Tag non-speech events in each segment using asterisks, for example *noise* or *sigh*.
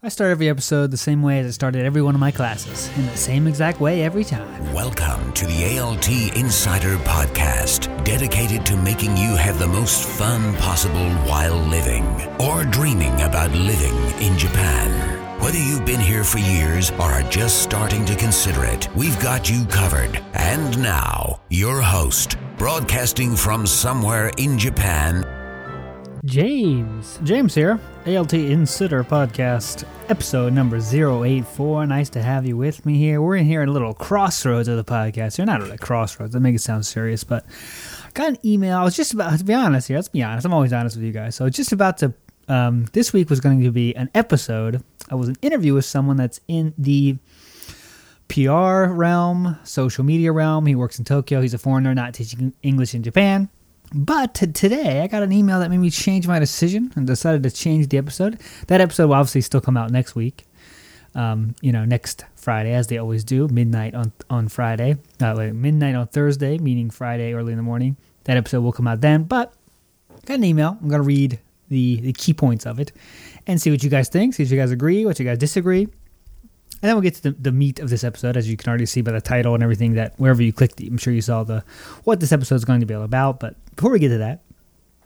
I start every episode the same way as I started every one of my classes, in the same exact way every time. Welcome to the ALT Insider Podcast, dedicated to making you have the most fun possible while living or dreaming about living in Japan. Whether you've been here for years or are just starting to consider it, we've got you covered. And now, your host, broadcasting from somewhere in Japan, James. James here, ALT Insider Podcast, episode number 084. Nice to have you with me here. We're in here at a little crossroads of the podcast. You're not at a crossroads, that makes it sound serious, but I got an email. I was just about to be honest here. Let's be honest. I'm always honest with you guys. So, just about to. Um, this week was going to be an episode. I was an interview with someone that's in the PR realm, social media realm. He works in Tokyo. He's a foreigner, not teaching English in Japan. But today, I got an email that made me change my decision and decided to change the episode. That episode will obviously still come out next week. Um, you know, next Friday, as they always do, midnight on on Friday. Uh, wait, midnight on Thursday, meaning Friday early in the morning. That episode will come out then. But got an email. I'm gonna read the the key points of it and see what you guys think. See if you guys agree, what you guys disagree. And then we'll get to the, the meat of this episode, as you can already see by the title and everything that wherever you clicked, I'm sure you saw the what this episode is going to be all about. But before we get to that,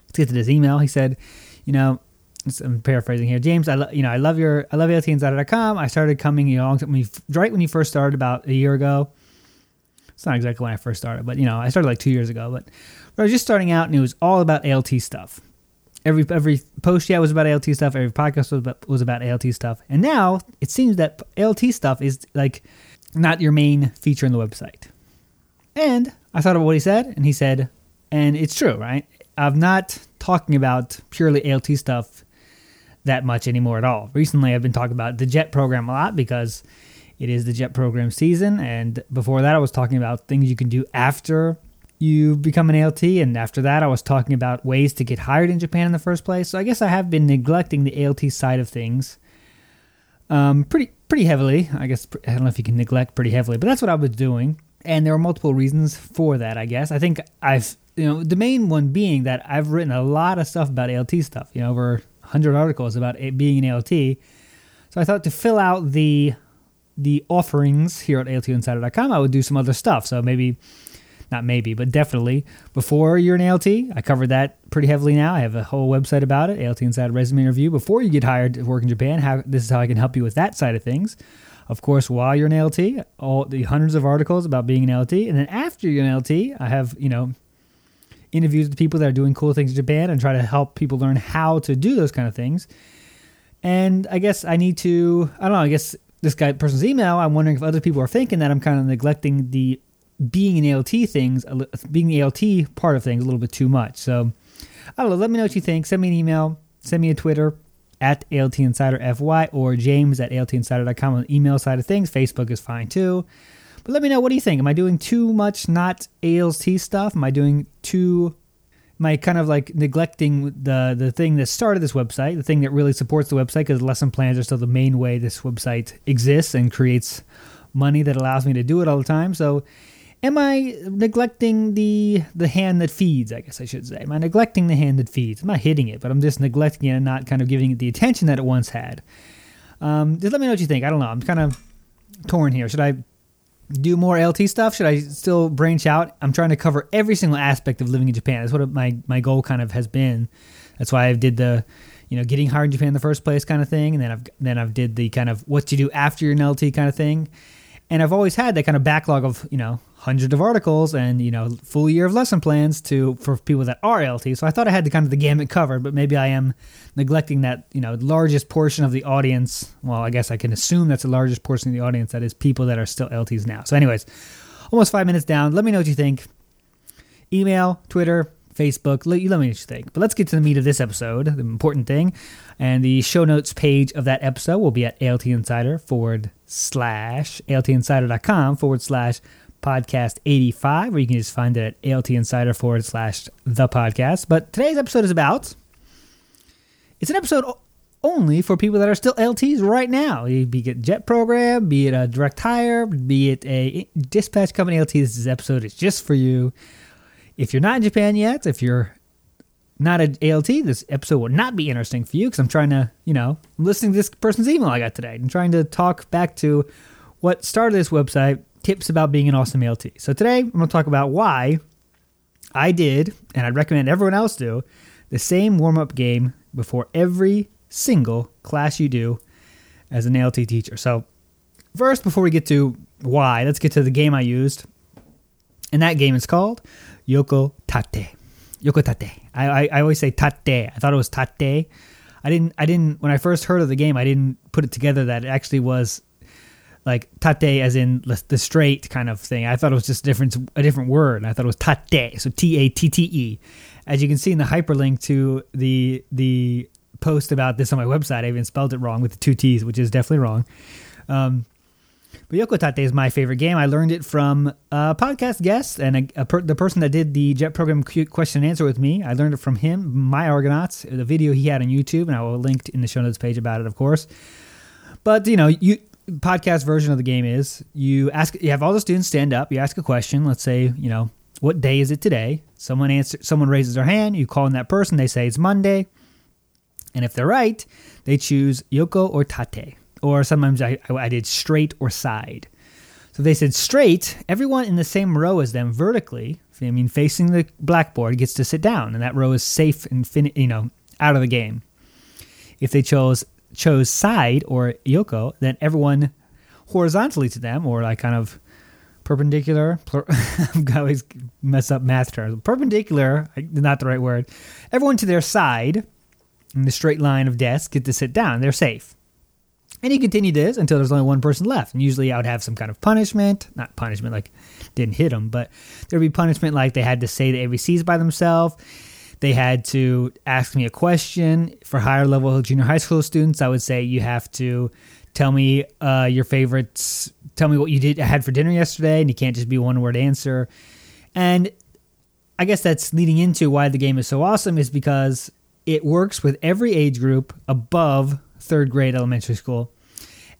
let's get to this email. He said, you know, I'm paraphrasing here. James, I lo- you know I love your I love ALTinsider.com. I started coming you know right when you first started about a year ago. It's not exactly when I first started, but you know I started like two years ago. But I was just starting out, and it was all about ALT stuff every every post yeah was about ALT stuff. Every podcast was about, was about ALT stuff. And now it seems that ALT stuff is like not your main feature in the website. And I thought about what he said, and he said, and it's true, right? I'm not talking about purely ALT stuff that much anymore at all. Recently, I've been talking about the JET program a lot because it is the JET program season. And before that, I was talking about things you can do after you become an ALT. And after that, I was talking about ways to get hired in Japan in the first place. So I guess I have been neglecting the ALT side of things um, pretty pretty heavily. I guess I don't know if you can neglect pretty heavily, but that's what I was doing. And there were multiple reasons for that. I guess I think I've you know the main one being that I've written a lot of stuff about ALT stuff. You know, over 100 articles about it being an ALT. So I thought to fill out the the offerings here at ALTinsider.com, I would do some other stuff. So maybe not maybe, but definitely before you're an ALT. I covered that pretty heavily now. I have a whole website about it, ALT Inside Resume Review. Before you get hired to work in Japan, how this is how I can help you with that side of things. Of course, while you're an ALT, all the hundreds of articles about being an ALT, and then after you're an ALT, I have you know interviews with people that are doing cool things in Japan and try to help people learn how to do those kind of things. And I guess I need to I don't know. I guess this guy person's email. I'm wondering if other people are thinking that I'm kind of neglecting the being an ALT things, being the ALT part of things a little bit too much. So I don't know. Let me know what you think. Send me an email. Send me a Twitter at ALT Insider FY or James at ALTinsider.com on the email side of things. Facebook is fine too. But let me know what do you think? Am I doing too much not ALT stuff? Am I doing too am I kind of like neglecting the the thing that started this website, the thing that really supports the website because lesson plans are still the main way this website exists and creates money that allows me to do it all the time. So am I neglecting the the hand that feeds? I guess I should say. Am I neglecting the hand that feeds? I'm not hitting it, but I'm just neglecting it and not kind of giving it the attention that it once had. Um, just let me know what you think. I don't know. I'm kind of torn here. Should I do more LT stuff? Should I still branch out? I'm trying to cover every single aspect of living in Japan. That's what my my goal kind of has been. That's why I did the you know getting hired in Japan in the first place kind of thing, and then I've then I've did the kind of what to do after you're an LT kind of thing. And I've always had that kind of backlog of you know hundreds of articles and you know full year of lesson plans to for people that are LT. So I thought I had the kind of the gamut covered, but maybe I am neglecting that you know largest portion of the audience. Well, I guess I can assume that's the largest portion of the audience that is people that are still LTs now. So, anyways, almost five minutes down. Let me know what you think. Email, Twitter, Facebook. Let, you let me know what you think. But let's get to the meat of this episode, the important thing. And the show notes page of that episode will be at ALT Insider forward slash ALTinsider.com forward slash podcast 85, or you can just find it at ALT Insider forward slash the podcast. But today's episode is about it's an episode only for people that are still LTs right now. Be it jet program, be it a direct hire, be it a dispatch company LT. This episode is just for you. If you're not in Japan yet, if you're not an ALT, this episode will not be interesting for you because I'm trying to, you know, I'm listening to this person's email I got today and trying to talk back to what started this website, tips about being an awesome ALT. So today I'm going to talk about why I did, and I'd recommend everyone else do, the same warm up game before every single class you do as an ALT teacher. So, first, before we get to why, let's get to the game I used. And that game is called Yoko Tate. Yoko Tate. I, I, I always say Tate. I thought it was Tate. I didn't I didn't when I first heard of the game I didn't put it together that it actually was like tate as in the straight kind of thing. I thought it was just a different a different word. I thought it was tate, so T A T T E. As you can see in the hyperlink to the the post about this on my website, I even spelled it wrong with the two T's, which is definitely wrong. Um, but Yoko Tate is my favorite game. I learned it from a podcast guest and a, a per, the person that did the Jet Program question and answer with me. I learned it from him, MyArgonauts, the video he had on YouTube, and I will link in the show notes page about it, of course. But you know, you podcast version of the game is you ask you have all the students stand up, you ask a question, let's say, you know, what day is it today? Someone answer someone raises their hand, you call in that person, they say it's Monday. And if they're right, they choose Yoko or Tate. Or sometimes I, I did straight or side. So they said straight, everyone in the same row as them vertically, I mean facing the blackboard, gets to sit down, and that row is safe and fin- you know out of the game. If they chose chose side or Yoko, then everyone horizontally to them, or like kind of perpendicular. *laughs* I always mess up math terms. Perpendicular, not the right word. Everyone to their side in the straight line of desks get to sit down. They're safe. And he continued this until there's only one person left. And usually I would have some kind of punishment. Not punishment like didn't hit them, but there'd be punishment like they had to say the ABCs by themselves they had to ask me a question. For higher level junior high school students, I would say you have to tell me uh, your favorites, tell me what you did had for dinner yesterday, and you can't just be one word answer. And I guess that's leading into why the game is so awesome is because it works with every age group above third grade elementary school.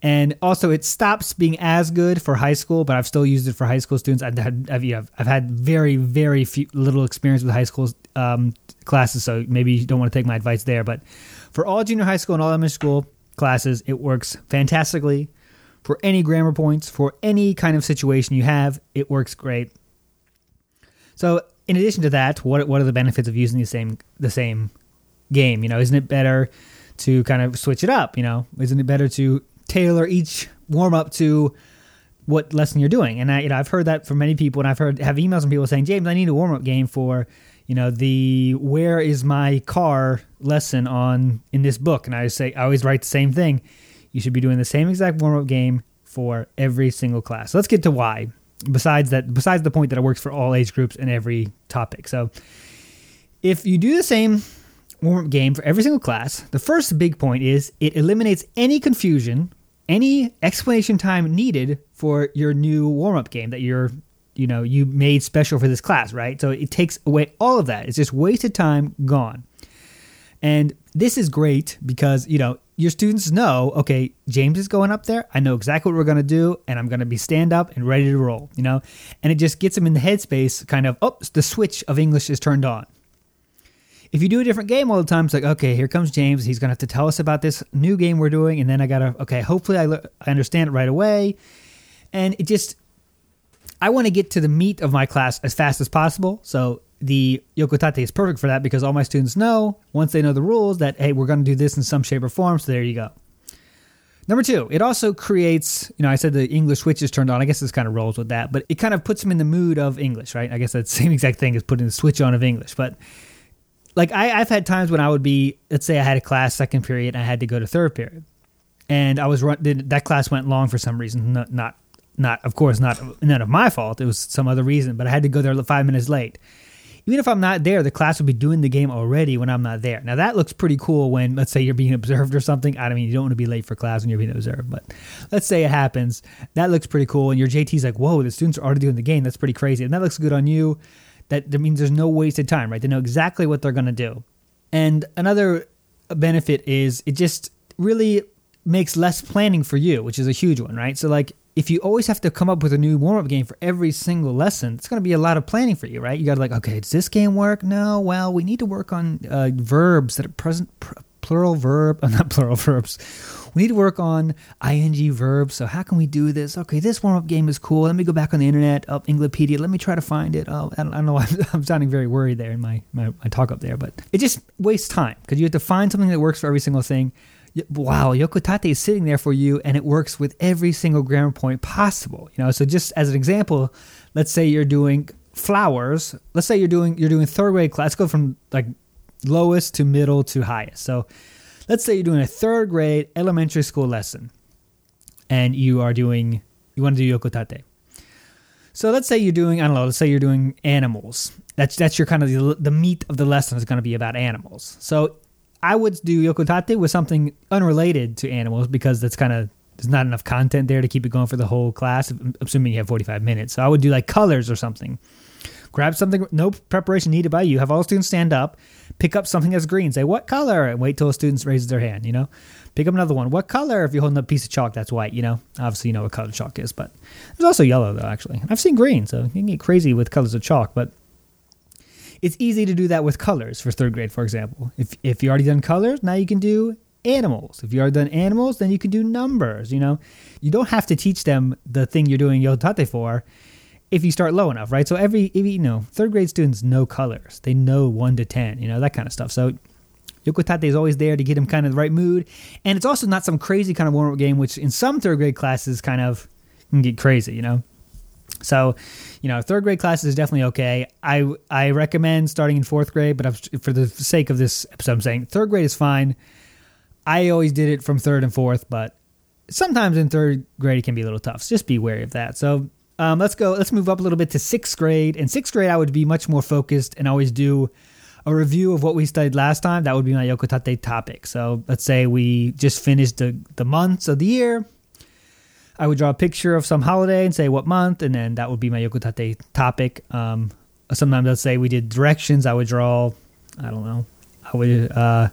And also, it stops being as good for high school, but I've still used it for high school students. I've had, I've, I've had very, very few, little experience with high school um, classes, so maybe you don't want to take my advice there. But for all junior high school and all elementary school classes, it works fantastically. For any grammar points, for any kind of situation you have, it works great. So, in addition to that, what what are the benefits of using the same the same game? You know, isn't it better to kind of switch it up? You know, isn't it better to tailor each warm up to what lesson you're doing. And I, you know, I've heard that from many people, and I've heard have emails from people saying, James, I need a warm up game for, you know, the where is my car lesson on in this book. And I say, I always write the same thing. You should be doing the same exact warm up game for every single class. So let's get to why. Besides that, besides the point that it works for all age groups and every topic. So if you do the same warm up game for every single class, the first big point is it eliminates any confusion any explanation time needed for your new warm up game that you're you know you made special for this class right so it takes away all of that it's just wasted time gone and this is great because you know your students know okay james is going up there i know exactly what we're going to do and i'm going to be stand up and ready to roll you know and it just gets them in the headspace kind of oh the switch of english is turned on if you do a different game all the time, it's like, okay, here comes James. He's going to have to tell us about this new game we're doing. And then I got to, okay, hopefully I, I understand it right away. And it just, I want to get to the meat of my class as fast as possible. So the Yokotate is perfect for that because all my students know, once they know the rules, that, hey, we're going to do this in some shape or form. So there you go. Number two, it also creates, you know, I said the English switch is turned on. I guess this kind of rolls with that, but it kind of puts them in the mood of English, right? I guess that's *laughs* the same exact thing as putting the switch on of English. But like I, I've had times when I would be, let's say I had a class second period and I had to go to third period, and I was run, that class went long for some reason, not not not of course not none of my fault. It was some other reason, but I had to go there five minutes late. Even if I'm not there, the class will be doing the game already when I'm not there. Now that looks pretty cool when let's say you're being observed or something. I mean, you don't want to be late for class when you're being observed, but let's say it happens. That looks pretty cool, and your JT's like, "Whoa, the students are already doing the game. That's pretty crazy," and that looks good on you that, that means there's no wasted time, right? They know exactly what they're going to do. And another benefit is it just really makes less planning for you, which is a huge one, right? So like if you always have to come up with a new warm up game for every single lesson, it's going to be a lot of planning for you, right? You got to like, okay, does this game work? No, well, we need to work on uh, verbs that are present, pr- plural verb, uh, *laughs* not plural verbs. We need to work on ing verbs. So how can we do this? Okay, this warm up game is cool. Let me go back on the internet, up Englipedia. Let me try to find it. Oh, I don't, I don't know. I'm, *laughs* I'm, sounding very worried there in my, my, my talk up there, but it just wastes time because you have to find something that works for every single thing wow, Yokotate is sitting there for you and it works with every single grammar point possible. You know, so just as an example, let's say you're doing flowers. Let's say you're doing you're doing third grade class. Let's go from like lowest to middle to highest. So let's say you're doing a third grade elementary school lesson and you are doing you want to do Yokotate. So let's say you're doing I don't know, let's say you're doing animals. That's that's your kind of the, the meat of the lesson is going to be about animals. So I would do yokotate with something unrelated to animals because that's kind of there's not enough content there to keep it going for the whole class. Assuming you have 45 minutes, so I would do like colors or something. Grab something, no preparation needed by you. Have all students stand up, pick up something that's green, say what color, and wait till a student raises their hand. You know, pick up another one. What color? If you're holding a piece of chalk that's white, you know, obviously you know what color chalk is, but there's also yellow though. Actually, I've seen green, so you can get crazy with colors of chalk, but it's easy to do that with colors for third grade, for example. If if you already done colors, now you can do animals. If you already done animals, then you can do numbers. You know, you don't have to teach them the thing you're doing yotate for if you start low enough, right? So every you know third grade students know colors. They know one to ten. You know that kind of stuff. So Yokotate is always there to get them kind of the right mood. And it's also not some crazy kind of warm up game, which in some third grade classes kind of can get crazy, you know? So, you know, third grade classes is definitely okay. I I recommend starting in fourth grade, but I've, for the sake of this episode, I'm saying third grade is fine. I always did it from third and fourth, but sometimes in third grade it can be a little tough. So just be wary of that. So um, let's go. Let's move up a little bit to sixth grade. In sixth grade, I would be much more focused and always do a review of what we studied last time. That would be my Yokotate topic. So let's say we just finished the the months of the year I would draw a picture of some holiday and say what month, and then that would be my Yokotate topic. Um, sometimes let's say we did directions. I would draw, I don't know, I would uh,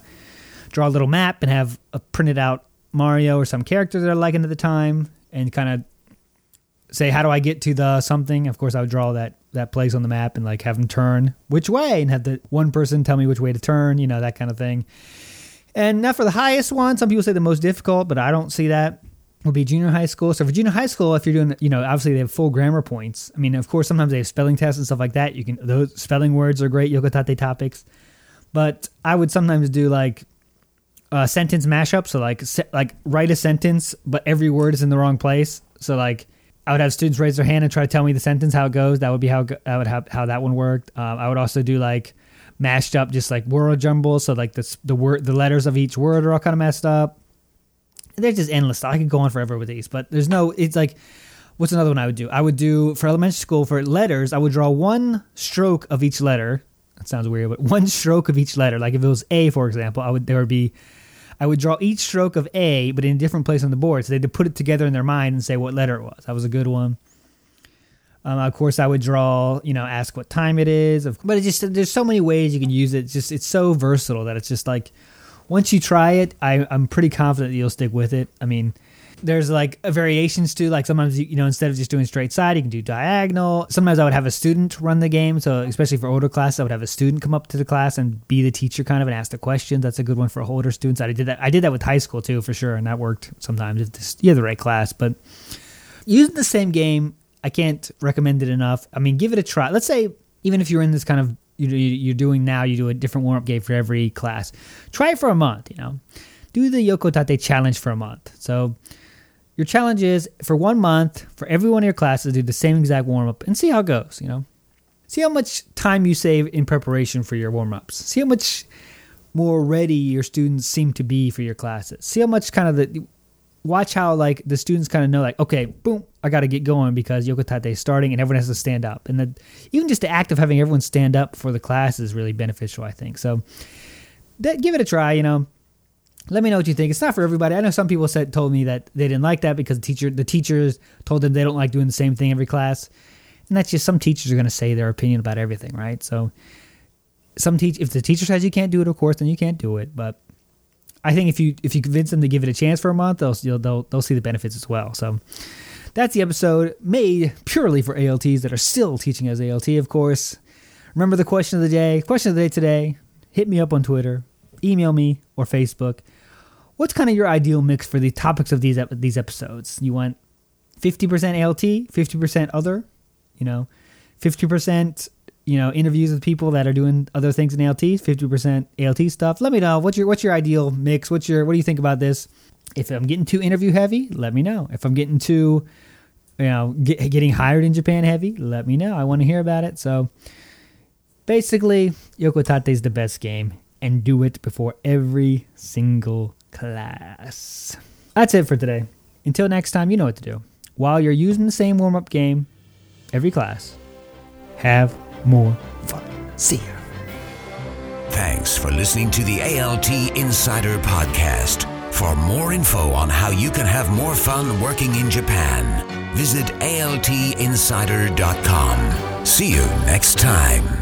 draw a little map and have a printed out Mario or some character that I liking at the time, and kind of say how do I get to the something. Of course, I would draw that that place on the map and like have them turn which way, and have the one person tell me which way to turn. You know that kind of thing. And now for the highest one, some people say the most difficult, but I don't see that would be junior high school. So for junior high school, if you're doing, you know, obviously they have full grammar points. I mean, of course, sometimes they have spelling tests and stuff like that. You can those spelling words are great yokotate topics, but I would sometimes do like a sentence mashup. So like like write a sentence, but every word is in the wrong place. So like I would have students raise their hand and try to tell me the sentence how it goes. That would be how I would have how that one worked. Um, I would also do like mashed up, just like word jumble. So like the the word the letters of each word are all kind of messed up they're just endless. I could go on forever with these, but there's no. It's like, what's another one I would do? I would do for elementary school for letters. I would draw one stroke of each letter. That sounds weird, but one stroke of each letter. Like if it was A, for example, I would there would be. I would draw each stroke of A, but in a different place on the board. So they had to put it together in their mind and say what letter it was. That was a good one. Um, of course, I would draw, you know, ask what time it is. But it just there's so many ways you can use it. It's just it's so versatile that it's just like once you try it, I, I'm pretty confident that you'll stick with it. I mean, there's like variations to like sometimes you know instead of just doing straight side you can do diagonal. Sometimes i would have a student run the game so especially for older classes i would have a student come up to the class and be the teacher kind of and ask the questions. That's a good one for older students. I did that i did that with high school too for sure and that worked sometimes. If you have the right class but using the same game i can't recommend it enough. I mean give it a try. Let's say even if you're in this kind of you're doing now, you do a different warm up game for every class. Try it for a month, you know. Do the Yokotate challenge for a month. So your challenge is for one month, for every one of your classes, do the same exact warm up and see how it goes, you know. See how much time you save in preparation for your warm ups. See how much more ready your students seem to be for your classes. See how much kind of the watch how like the students kind of know like okay boom i got to get going because yokotate is starting and everyone has to stand up. And the, even just the act of having everyone stand up for the class is really beneficial i think. So that, give it a try you know. Let me know what you think. It's not for everybody. I know some people said told me that they didn't like that because the teacher the teachers told them they don't like doing the same thing every class. And that's just some teachers are going to say their opinion about everything right? So some teach if the teacher says you can't do it of course then you can't do it. But I think if you if you convince them to give it a chance for a month, they'll they'll they'll see the benefits as well. So that's the episode made purely for ALTs that are still teaching as ALT, of course. Remember the question of the day? Question of the day today. Hit me up on Twitter, email me, or Facebook. What's kind of your ideal mix for the topics of these these episodes? You want 50% ALT, 50% other, you know, 50% you know interviews with people that are doing other things in ALTs, 50% ALT stuff. Let me know what's your what's your ideal mix. What's your what do you think about this? If I'm getting too interview heavy, let me know. If I'm getting too you know get, getting hired in Japan heavy, let me know. I want to hear about it. So basically, Yokotate is the best game, and do it before every single class. That's it for today. Until next time, you know what to do. While you're using the same warm up game every class, have more fun. See ya. Thanks for listening to the ALT Insider Podcast. For more info on how you can have more fun working in Japan, visit altinsider.com. See you next time.